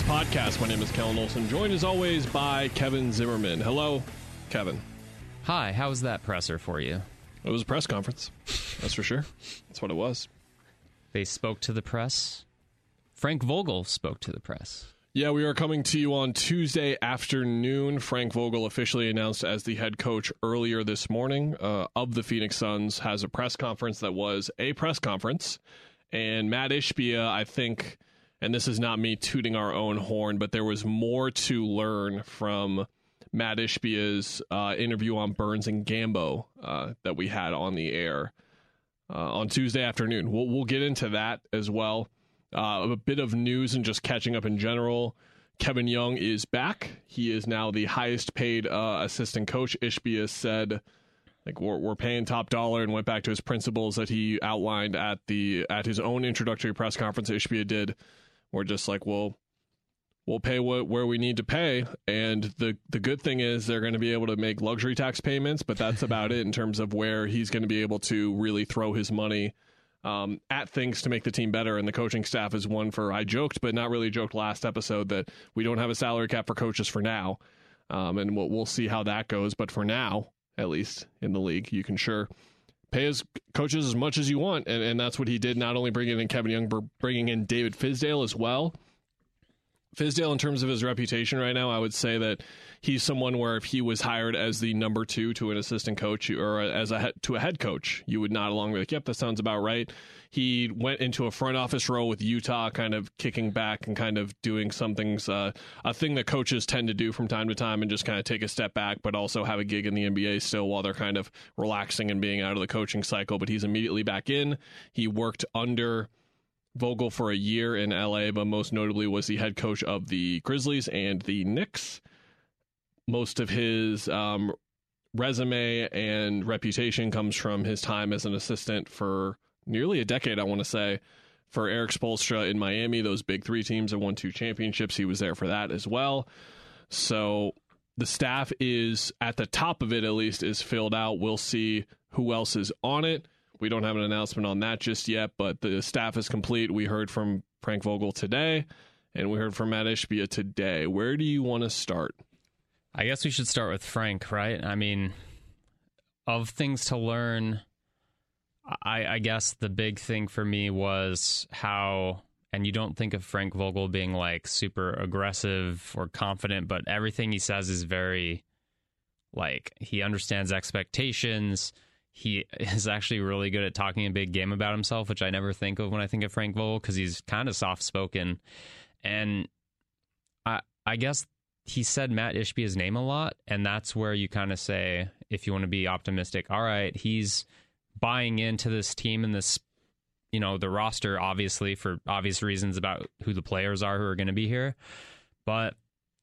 The Empire of the Suns podcast. My name is Kellen Olson, joined as always by Kevin Zimmerman. Hello, Kevin. Hi, how was that presser for you? It was a press conference, that's for sure. That's what it was. They spoke to the press. Frank Vogel spoke to the press. Yeah, we are coming to you on Tuesday afternoon. Frank Vogel, officially announced as the head coach earlier this morning uh, of the Phoenix Suns, has a press conference that was a press conference. And Mat Ishbia, I think, and this is not me tooting our own horn, but there was more to learn from Mat Ishbia's uh, interview on Burns and Gambo uh, that we had on the air uh, on Tuesday afternoon. We'll, we'll get into that as well. Uh, a bit of news and just catching up in general. Kevin Young is back. He is now the highest paid uh, assistant coach. Ishbia said, like we're, we're paying top dollar, and went back to his principles that he outlined at the at his own introductory press conference. Ishbia did. We're just like, well, we'll pay what where we need to pay, and the the good thing is they're going to be able to make luxury tax payments, but that's about it in terms of where he's going to be able to really throw his money um, at things to make the team better. And the coaching staff is one for I joked, but not really joked last episode that we don't have a salary cap for coaches for now, um, and we'll, we'll see how that goes. But for now, at least in the league, you can sure pay his coaches as much as you want, and, and that's what he did. Not only bringing in Kevin Young, but bringing in David Fizdale as well. Fizdale, in terms of his reputation right now, I would say that he's someone where if he was hired as the number two to an assistant coach or as a to a head coach, you would nod along, be like, "Yep, that sounds about right." He went into a front office role with Utah, kind of kicking back and kind of doing some things, uh, a thing that coaches tend to do from time to time, and just kind of take a step back, but also have a gig in the NBA still while they're kind of relaxing and being out of the coaching cycle. But he's immediately back in. He worked under. Vogel for a year in LA, but most notably was the head coach of the Grizzlies and the Knicks. Most of his um, resume and reputation comes from his time as an assistant for nearly a decade, I want to say, for Erik Spoelstra in Miami. Those big three teams that won two championships. He was there for that as well. So the staff is at the top of it, at least, is filled out. We'll see who else is on it. We don't have an announcement on that just yet, but the staff is complete. We heard from Frank Vogel today, and we heard from Mat Ishbia today. Where do you want to start? I guess we should start with Frank, right? I mean, of things to learn, I, I guess the big thing for me was how, and you don't think of Frank Vogel being like super aggressive or confident, but everything he says is very, like, he understands expectations he is actually really good at talking a big game about himself, which I never think of when I think of Frank Vogel because he's kind of soft spoken. And I I guess he said Mat Ishbia's name a lot, and that's where you kind of say, if you want to be optimistic, all right, he's buying into this team and this, you know, the roster, obviously for obvious reasons about who the players are who are going to be here, but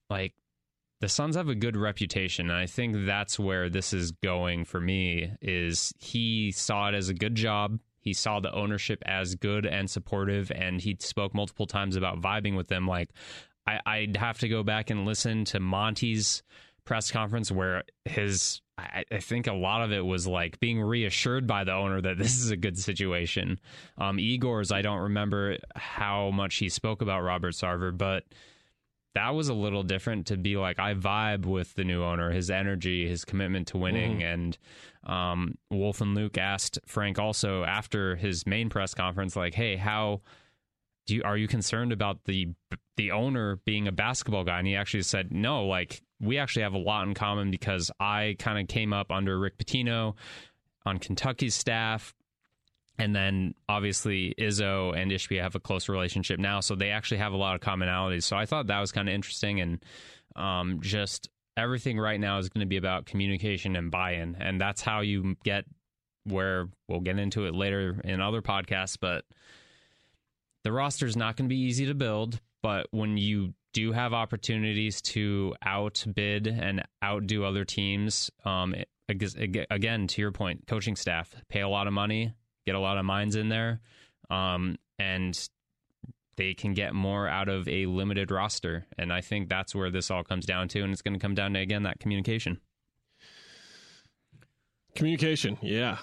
like the Suns have a good reputation, and I think that's where this is going for me. Is he saw it as a good job? He saw the ownership as good and supportive, and he spoke multiple times about vibing with them. Like I, I'd have to go back and listen to Monty's press conference where his I, I think a lot of it was like being reassured by the owner that this is a good situation. Um, Igor's, I don't remember how much he spoke about Robert Sarver, but that was a little different to be like I vibe with the new owner, his energy, his commitment to winning. Mm-hmm. And um, Wolf and Luke asked Frank also after his main press conference, like, "Hey, how do you are you concerned about the the owner being a basketball guy?" And he actually said, "No, like we actually have a lot in common because I kind of came up under Rick Pitino on Kentucky's staff." And then obviously Izzo and Ishbia have a close relationship now, so they actually have a lot of commonalities. So I thought that was kind of interesting, and um, just everything right now is going to be about communication and buy-in, and that's how you get where we'll get into it later in other podcasts. But the roster is not going to be easy to build, but when you do have opportunities to outbid and outdo other teams, um, again, to your point, coaching staff pay a lot of money, get a lot of minds in there, um, and they can get more out of a limited roster. And I think that's where this all comes down to. And it's going to come down to, again, that communication. Communication, yeah.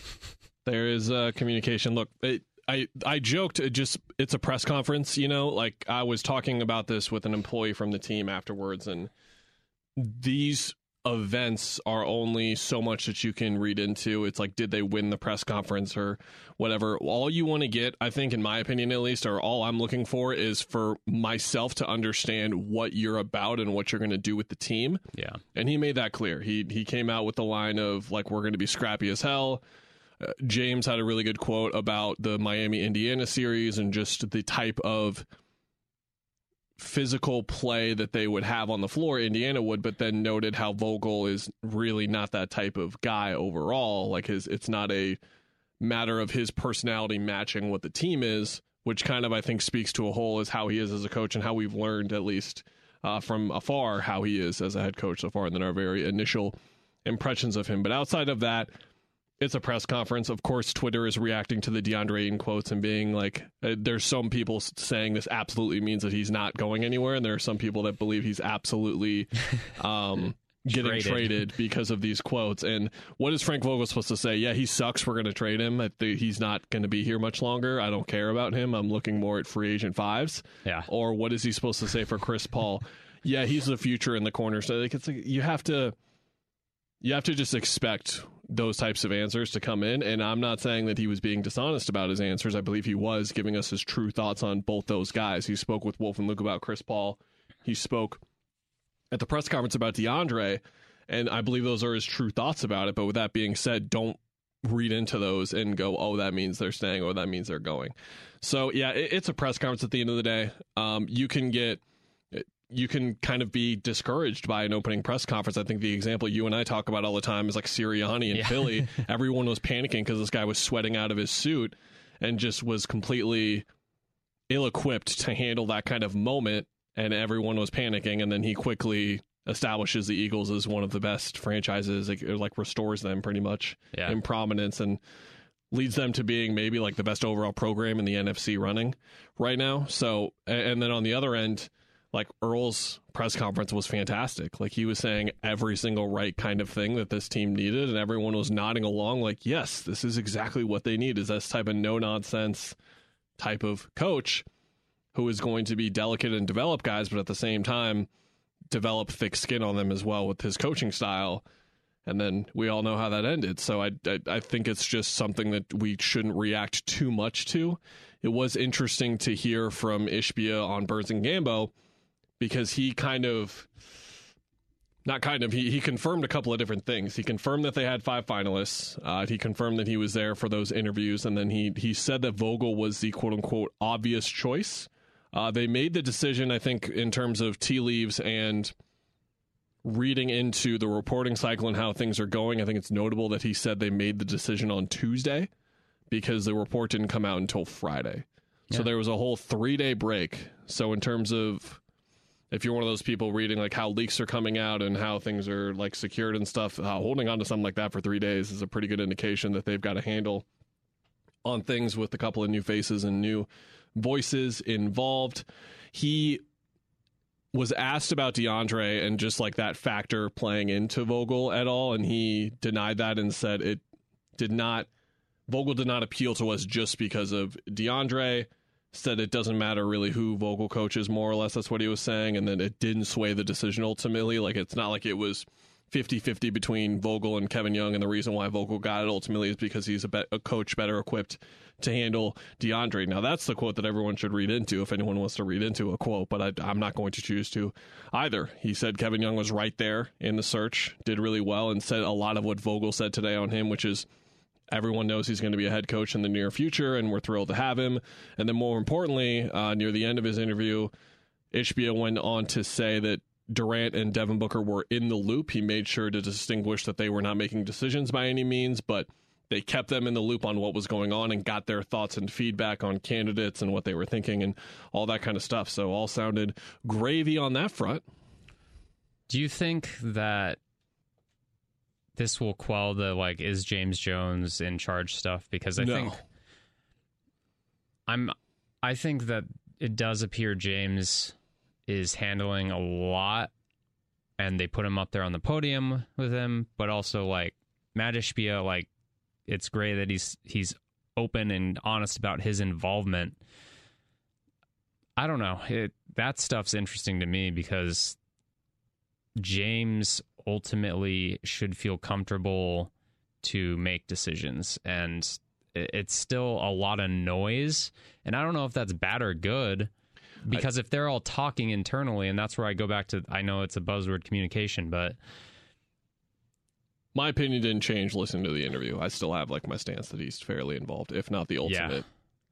there is uh, communication. Look, it, I I joked it just it's a press conference, you know, like I was talking about this with an employee from the team afterwards and these events are only so much that you can read into. It's like, did they win the press conference or whatever? All you want to get, I think, in my opinion at least, or all I'm looking for is for myself to understand what you're about and what you're going to do with the team. Yeah. And he made that clear. He he came out with the line of like, we're going to be scrappy as hell. James had a really good quote about the Miami Indiana series and just the type of physical play that they would have on the floor Indiana would but then noted how Vogel is really not that type of guy overall. Like his it's not a matter of his personality matching what the team is which kind of I think speaks to a whole is how he is as a coach and how we've learned at least uh, from afar how he is as a head coach so far and then our very initial impressions of him. But outside of that it's a press conference. Of course, Twitter is reacting to the DeAndre Ayton quotes and being like, uh, there's some people saying this absolutely means that he's not going anywhere. And there are some people that believe he's absolutely um, getting traded. traded. because of these quotes. And what is Frank Vogel supposed to say? Yeah, he sucks. We're going to trade him. He's not going to be here much longer. I don't care about him. I'm looking more at free agent fives. Yeah. Or what is he supposed to say for Chris Paul? yeah, he's the future in the corner. So like, it's like you have to you have to just expect those types of answers to come in. And I'm not saying that he was being dishonest about his answers. I believe he was giving us his true thoughts on both those guys. He spoke with Wolf and Luke about Chris Paul. He spoke at the press conference about DeAndre, and I believe those are his true thoughts about it. But with that being said, don't read into those and go, oh, that means they're staying or that means they're going. So, yeah, it, it's a press conference at the end of the day. Um, you can get you can kind of be discouraged by an opening press conference. I think the example you and I talk about all the time is like Sirianni in yeah. Philly. Everyone was panicking because this guy was sweating out of his suit and just was completely ill equipped to handle that kind of moment. And everyone was panicking. And then he quickly establishes the Eagles as one of the best franchises, like, like restores them pretty much yeah. in prominence and leads them to being maybe like the best overall program in the NFC running right now. So, and then on the other end, like Earl's press conference was fantastic. Like he was saying every single right kind of thing that this team needed, and everyone was nodding along, like, yes, this is exactly what they need. Is this type of no nonsense type of coach who is going to be delicate and develop guys, but at the same time develop thick skin on them as well with his coaching style. And then we all know how that ended. So I, I, I think it's just something that we shouldn't react too much to. It was interesting to hear from Ishbia on Burns and Gambo because he kind of not kind of he, he confirmed a couple of different things. He confirmed that they had five finalists. Uh, he confirmed that he was there for those interviews. And then he he said that vogel was the quote unquote obvious choice. Uh, they made the decision i think in terms of tea leaves and reading into the reporting cycle and how things are going. I think it's notable that he said they made the decision on tuesday because the report didn't come out until friday. Yeah. so there was a whole three day break. So in terms of if you're one of those people reading like how leaks are coming out and how things are like secured and stuff, uh, holding on to something like that for three days is a pretty good indication that they've got a handle on things with a couple of new faces and new voices involved. He was asked about DeAndre and just like that factor playing into Vogel at all, and he denied that and said it did not. Vogel did not appeal to us just because of DeAndre said it doesn't matter really who Vogel coaches, more or less. That's what he was saying. And then it didn't sway the decision ultimately. Like, it's not like it was 50 50 between Vogel and Kevin Young. And the reason why Vogel got it ultimately is because he's a, be- a coach better equipped to handle DeAndre. Now, that's the quote that everyone should read into if anyone wants to read into a quote, but I, I'm not going to choose to either. He said Kevin Young was right there in the search, did really well, and said a lot of what Vogel said today on him, which is everyone knows he's going to be a head coach in the near future, and we're thrilled to have him. And then, more importantly, uh, near the end of his interview, Ishbia went on to say that Durant and Devin Booker were in the loop. He made sure to distinguish that they were not making decisions by any means, but they kept them in the loop on what was going on and got their thoughts and feedback on candidates and what they were thinking and all that kind of stuff. So all sounded gravy on that front. Do you think that this will quell the like is James Jones in charge stuff? Because I No. think I'm I think that it does appear James is handling a lot and they put him up there on the podium with him, but also like Mat Ishbia, like it's great that he's he's open and honest about his involvement. I don't know. It that stuff's interesting to me because James ultimately should feel comfortable to make decisions and it's still a lot of noise and I don't know if that's bad or good because if they're all talking internally and that's where I go back to I know it's a buzzword communication but My opinion didn't change listening to the interview. I still have like my stance that he's fairly involved, if not the Yeah. ultimate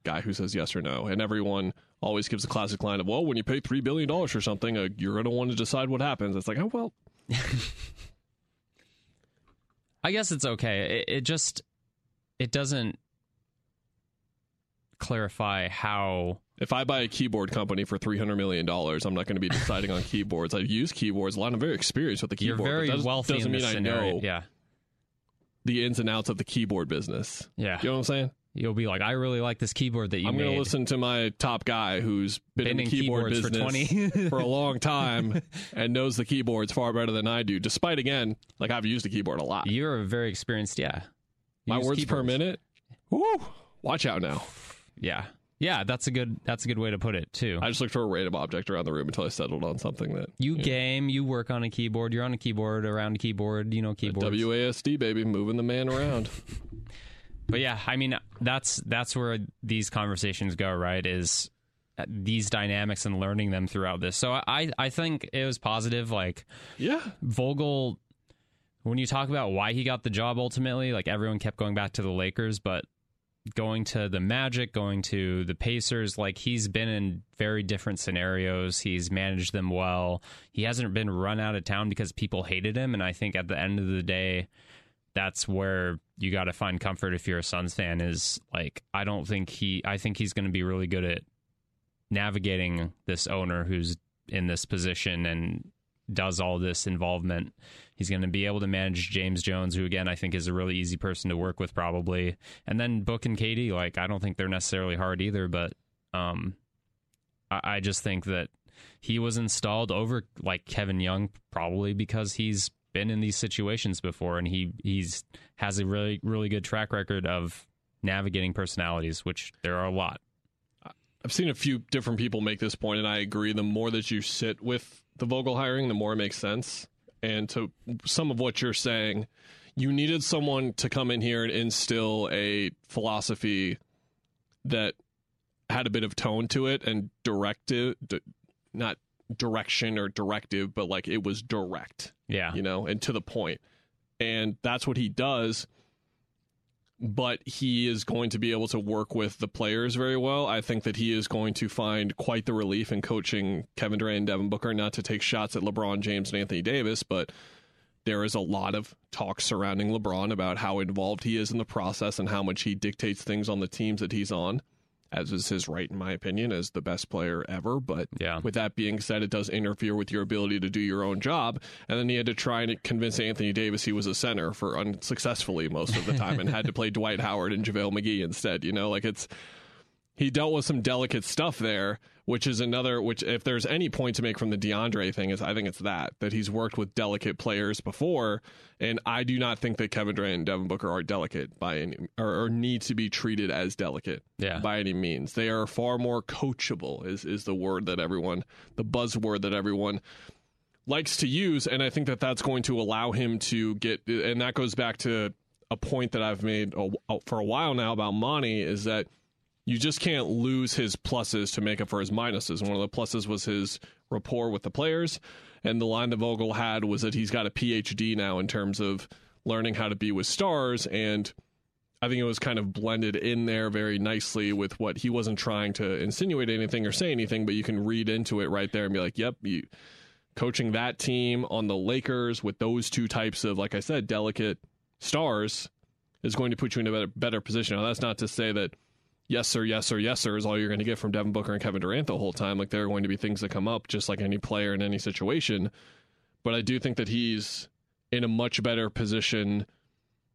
guy who says yes or no. And everyone always gives a classic line of, "Well, when you pay three billion dollars for something, uh, you're going to want to decide what happens." It's like, oh well, I guess it's okay. It, it just it doesn't clarify how if I buy a keyboard company for three hundred million dollars, I'm not going to be deciding on keyboards. I use keyboards a lot. I'm very experienced with the keyboard. you're very wealthy doesn't mean I scenario. know Yeah, the ins and outs of the keyboard business. yeah. You know what I'm saying? You'll be like, I really like this keyboard that you I'm going to listen to my top guy who's been, in the keyboard keyboards for 20 for a long time and knows the keyboards far better than I do. Despite again, like I've used a keyboard a lot. You're a very experienced. Yeah, You my words per minute. Woo! Watch out now. Yeah, yeah. That's a good. That's a good way to put it too. I just looked for a random object around the room until I settled on something that you game. You work on a keyboard. You're on a keyboard around a keyboard. You know keyboards. WASD baby, moving the man around. But yeah, I mean that's that's where these conversations go, right? Is uh, these dynamics and learning them throughout this. So I I think it was positive. Like yeah. Vogel, when you talk about why he got the job ultimately, like everyone kept going back to the Lakers, but going to the Magic, going to the Pacers, like he's been in very different scenarios. He's managed them well. He hasn't been run out of town because people hated him. And I think at the end of the day, that's where you got to find comfort if you're a Suns fan. Is like I don't think he. I think he's going to be really good at navigating this owner who's in this position and does all this involvement. He's going to be able to manage James Jones, who again I think is a really easy person to work with, probably. And then Book and KD, like I don't think they're necessarily hard either, but um, I, I just think that he was installed over like Kevin Young, probably because he's been in these situations before and he he's has a really really good track record of navigating personalities, which there are a lot. I've seen a few different people make this point, and I agree. The more that you sit with the Vogel hiring, the more it makes sense. And to some of what you're saying, you needed someone to come in here and instill a philosophy that had a bit of tone to it and directive, not direction or directive, but like it was direct Yeah. you know, and to the point. And that's what he does. But he is going to be able to work with the players very well. I think that he is going to find quite the relief in coaching Kevin Durant and Devin Booker, not to take shots at LeBron James and Anthony Davis, but there is a lot of talk surrounding LeBron about how involved he is in the process and how much he dictates things on the teams that he's on, as is his right, in my opinion, as the best player ever. But Yeah. with that being said, it does interfere with your ability to do your own job. And then he had to try and convince Anthony Davis he was a center for unsuccessfully most of the time and had to play Dwight Howard and JaVale McGee instead. You know, like it's he dealt with some delicate stuff there, which is another which if there's any point to make from the DeAndre thing is I think it's that that he's worked with delicate players before, and I do not think that Kevin Durant and Devin Booker are delicate by any or, or need to be treated as delicate Yeah. by any means. They are far more coachable is is the word that everyone the buzzword that everyone likes to use and I think that that's going to allow him to get and that goes back to a point that I've made a, for a while now about Monty is that you just can't lose his pluses to make up for his minuses. One of the pluses was his rapport with the players, and the line that Vogel had was that he's got a PhD now in terms of learning how to be with stars, and I think it was kind of blended in there very nicely with what he wasn't trying to insinuate anything or say anything, but you can read into it right there and be like, "Yep, you." Coaching that team on the Lakers with those two types of, like I said, delicate stars is going to put you in a better, better position. Now, that's not to say that yes sir, yes sir, yes sir is all you're going to get from Devin Booker and Kevin Durant the whole time. Like there are going to be things that come up, just like any player in any situation. But I do think that he's in a much better position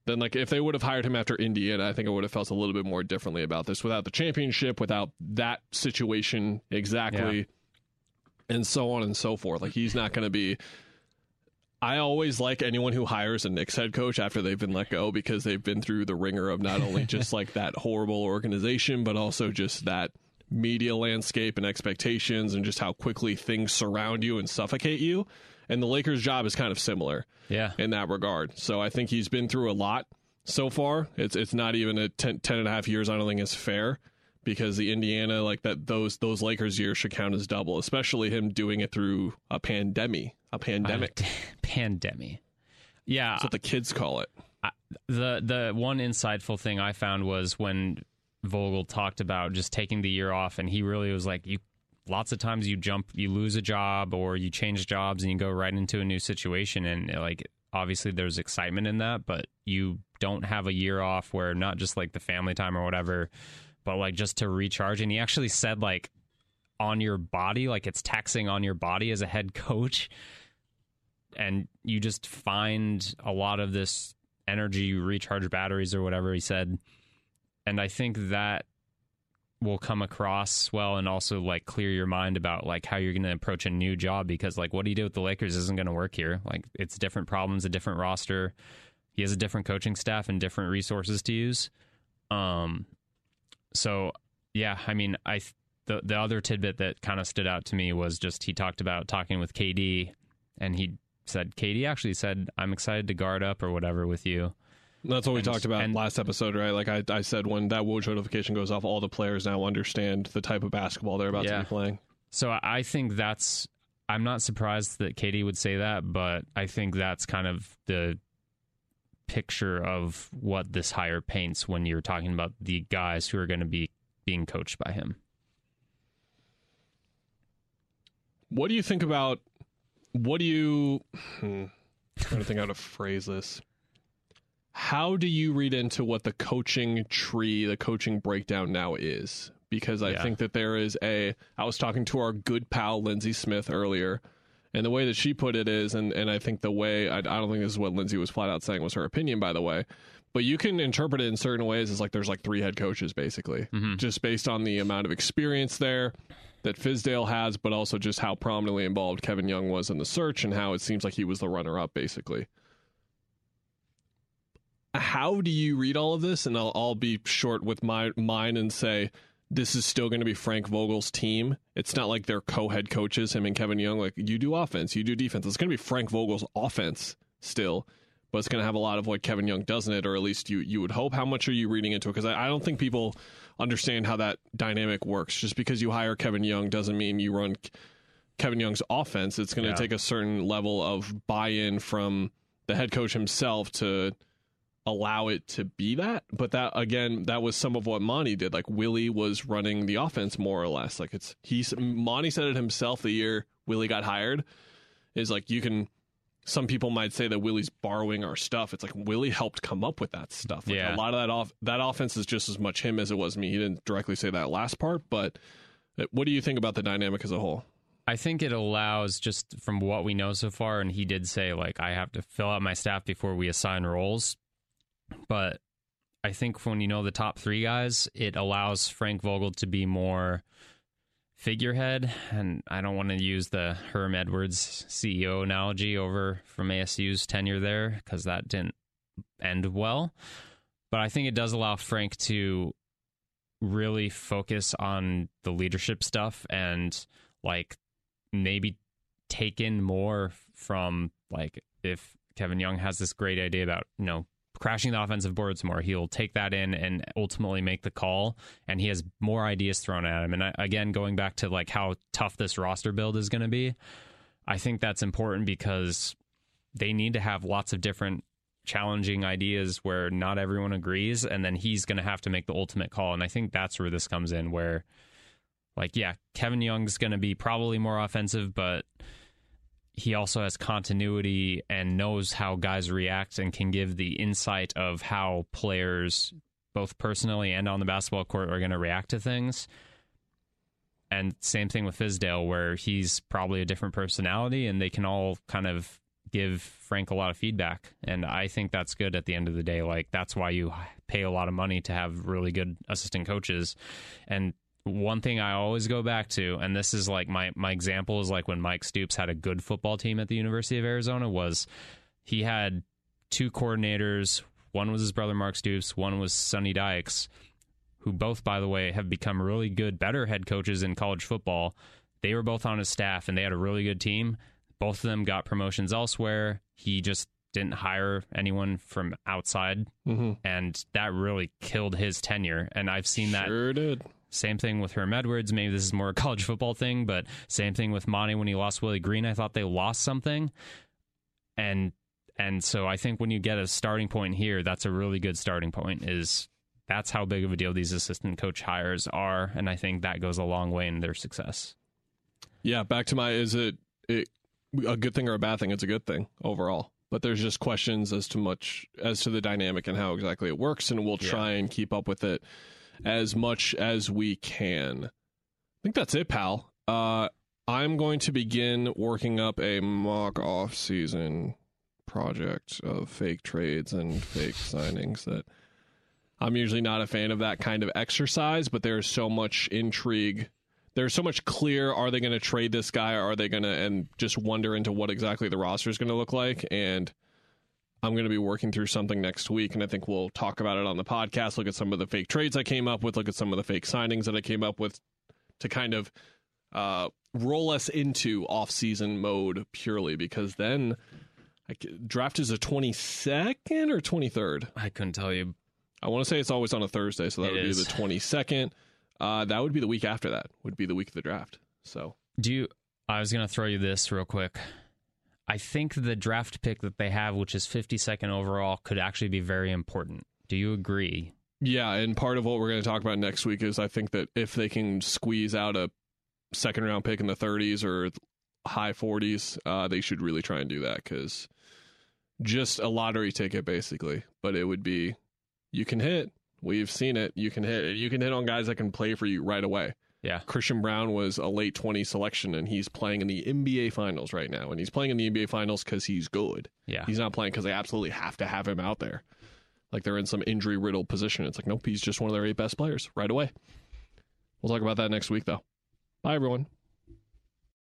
than like if they would have hired him after Indiana. I think I would have felt a little bit more differently about this without the championship, without that situation exactly, yeah. and so on and so forth. Like he's not going to be. I always like anyone who hires a Knicks head coach after they've been let go because they've been through the ringer of not only just like that horrible organization, but also just that media landscape and expectations and just how quickly things surround you and suffocate you. And the Lakers' job is kind of similar yeah. in that regard. So I think he's been through a lot so far. It's it's not even a 10, 10 and a half years. I don't think is fair because the Indiana like that those those Lakers years should count as double, especially him doing it through a pandemic, a pandemic, uh, pandemic. Yeah, that's what the kids call it. I, the the one insightful thing I found was when Vogel talked about just taking the year off, and he really was like, "You lots of times you jump, you lose a job or you change jobs and you go right into a new situation. And like, obviously there's excitement in that, but you don't have a year off where not just like the family time or whatever, but like just to recharge. And he actually said, like, on your body, like it's taxing on your body as a head coach. And you just find a lot of this energy, you recharge batteries or whatever he said. And I think that will come across well and also like clear your mind about like how you're going to approach a new job because like what he did with the Lakers isn't going to work here. Like it's different problems, a different roster. He has a different coaching staff and different resources to use. Um so yeah, I mean, I the the other tidbit that kind of stood out to me was just he talked about talking with KD and he said KD actually said I'm excited to guard up or whatever with you. That's what we and, talked about and, last episode, right? Like I, I said, when that Woj notification goes off, all the players now understand the type of basketball they're about yeah. to be playing. So I think that's. I'm not surprised that KD would say that, but I think that's kind of the picture of what this hire paints when you're talking about the guys who are going to be being coached by him. What do you think about? What do you? Hmm, trying to think how to phrase this how do you read into what the coaching tree, the coaching breakdown now is? Because I yeah. think that there is a. I was talking to our good pal Lindsey Smith earlier, and the way that she put it is, and, and I think the way, I, I don't think this is what Lindsey was flat out saying was her opinion, by the way, but you can interpret it in certain ways as like there's like three head coaches basically, mm-hmm. just based on the amount of experience there that Fizdale has, but also just how prominently involved Kevin Young was in the search and how it seems like he was the runner up basically how do you read all of this? And I'll, I'll be short with my mine and say this is still going to be Frank Vogel's team. It's not like they're co-head coaches, him and Kevin Young. Like you do offense, you do defense. It's going to be Frank Vogel's offense still, but it's going to have a lot of what Kevin Young doesn't it, or at least you you would hope. How much are you reading into it? Because I, I don't think people understand how that dynamic works. Just because you hire Kevin Young doesn't mean you run Kevin Young's offense. It's going to yeah. take a certain level of buy-in from the head coach himself to allow it to be that. But that again, that was some of what Monty did. Like Willie was running the offense more or less. Like it's he's Monty said it himself the year Willie got hired. Is like you can. Some people might say that Willie's borrowing our stuff. It's like Willie helped come up with that stuff. Like yeah. a lot of that off that offense is just as much him as it was me. He didn't directly say that last part, but uh, what do you think about the dynamic as a whole? I think it allows just from what we know so far, and he did say like I have to fill out my staff before we assign roles. But I think when you know the top three guys, it allows Frank Vogel to be more figurehead. And I don't want to use the Herm Edwards CEO analogy over from ASU's tenure there because that didn't end well. But I think it does allow Frank to really focus on the leadership stuff and like maybe take in more from like if Kevin Young has this great idea about, you know, crashing the offensive boards more. He'll take that in and ultimately make the call, and he has more ideas thrown at him. And I, again, going back to like how tough this roster build is going to be, I think that's important because they need to have lots of different challenging ideas where not everyone agrees, and then he's going to have to make the ultimate call. And I think that's where this comes in, where like yeah, Kevin Young's going to be probably more offensive, but he also has continuity and knows how guys react and can give the insight of how players, both personally and on the basketball court, are going to react to things. And same thing with Fizdale, where he's probably a different personality, and they can all kind of give Frank a lot of feedback. And I think that's good at the end of the day. Like, that's why you pay a lot of money to have really good assistant coaches. And one thing I always go back to, and this is like my my example is like when Mike Stoops had a good football team at the University of Arizona was he had two coordinators. One was his brother Mark Stoops. One was Sonny Dykes, who both, by the way, have become really good, better head coaches in college football. They were both on his staff, and they had a really good team. Both of them got promotions elsewhere. He just didn't hire anyone from outside, Mm-hmm. and that really killed his tenure. And I've seen that Sure did. Same thing with Herm Edwards. Maybe this is more a college football thing, but same thing with Monty when he lost Willie Green. I thought they lost something, and and so I think when you get a starting point here, that's a really good starting point. Is that's how big of a deal these assistant coach hires are, and I think that goes a long way in their success. Yeah, back to my is it, it a good thing or a bad thing? It's a good thing overall. But there's just questions as to much as to the dynamic and how exactly it works, and we'll try and keep up with it as much as we can. I think that's it, pal. Uh, I'm going to begin working up a mock off season project of fake trades and fake signings that I'm usually not a fan of that kind of exercise, but there's so much intrigue. There's so much clear are they going to trade this guy? Are they going to and just wonder into what exactly the roster is going to look like? And I'm going to be working through something next week, and I think we'll talk about it on the podcast. Look at some of the fake trades I came up with. Look at some of the fake signings that I came up with to kind of uh, roll us into off-season mode purely because then I draft is a 22nd or 23rd. I couldn't tell you. I want to say it's always on a Thursday, so that It would is. be the 22nd. Uh, that would be the week after that. Would be the week of the draft. So Do you? I was going to throw you this real quick. I think the draft pick that they have, which is 52nd overall, could actually be very important. Do you agree? yeah, and part of what we're going to talk about next week is I think that if they can squeeze out a second round pick in the 30s or high 40s, uh, they should really try and do that because just a lottery ticket basically. But it would be you can hit. We've seen it. You can hit. You can hit on guys that can play for you right away. Yeah. Christian Braun was a late 20 selection and he's playing in the NBA finals right now. And he's playing in the NBA finals because he's good. Yeah. He's not playing because they absolutely have to have him out there. Like they're in some injury riddled position. It's like, nope, he's just one of their eight best players right away. We'll talk about that next week, though. Bye, everyone.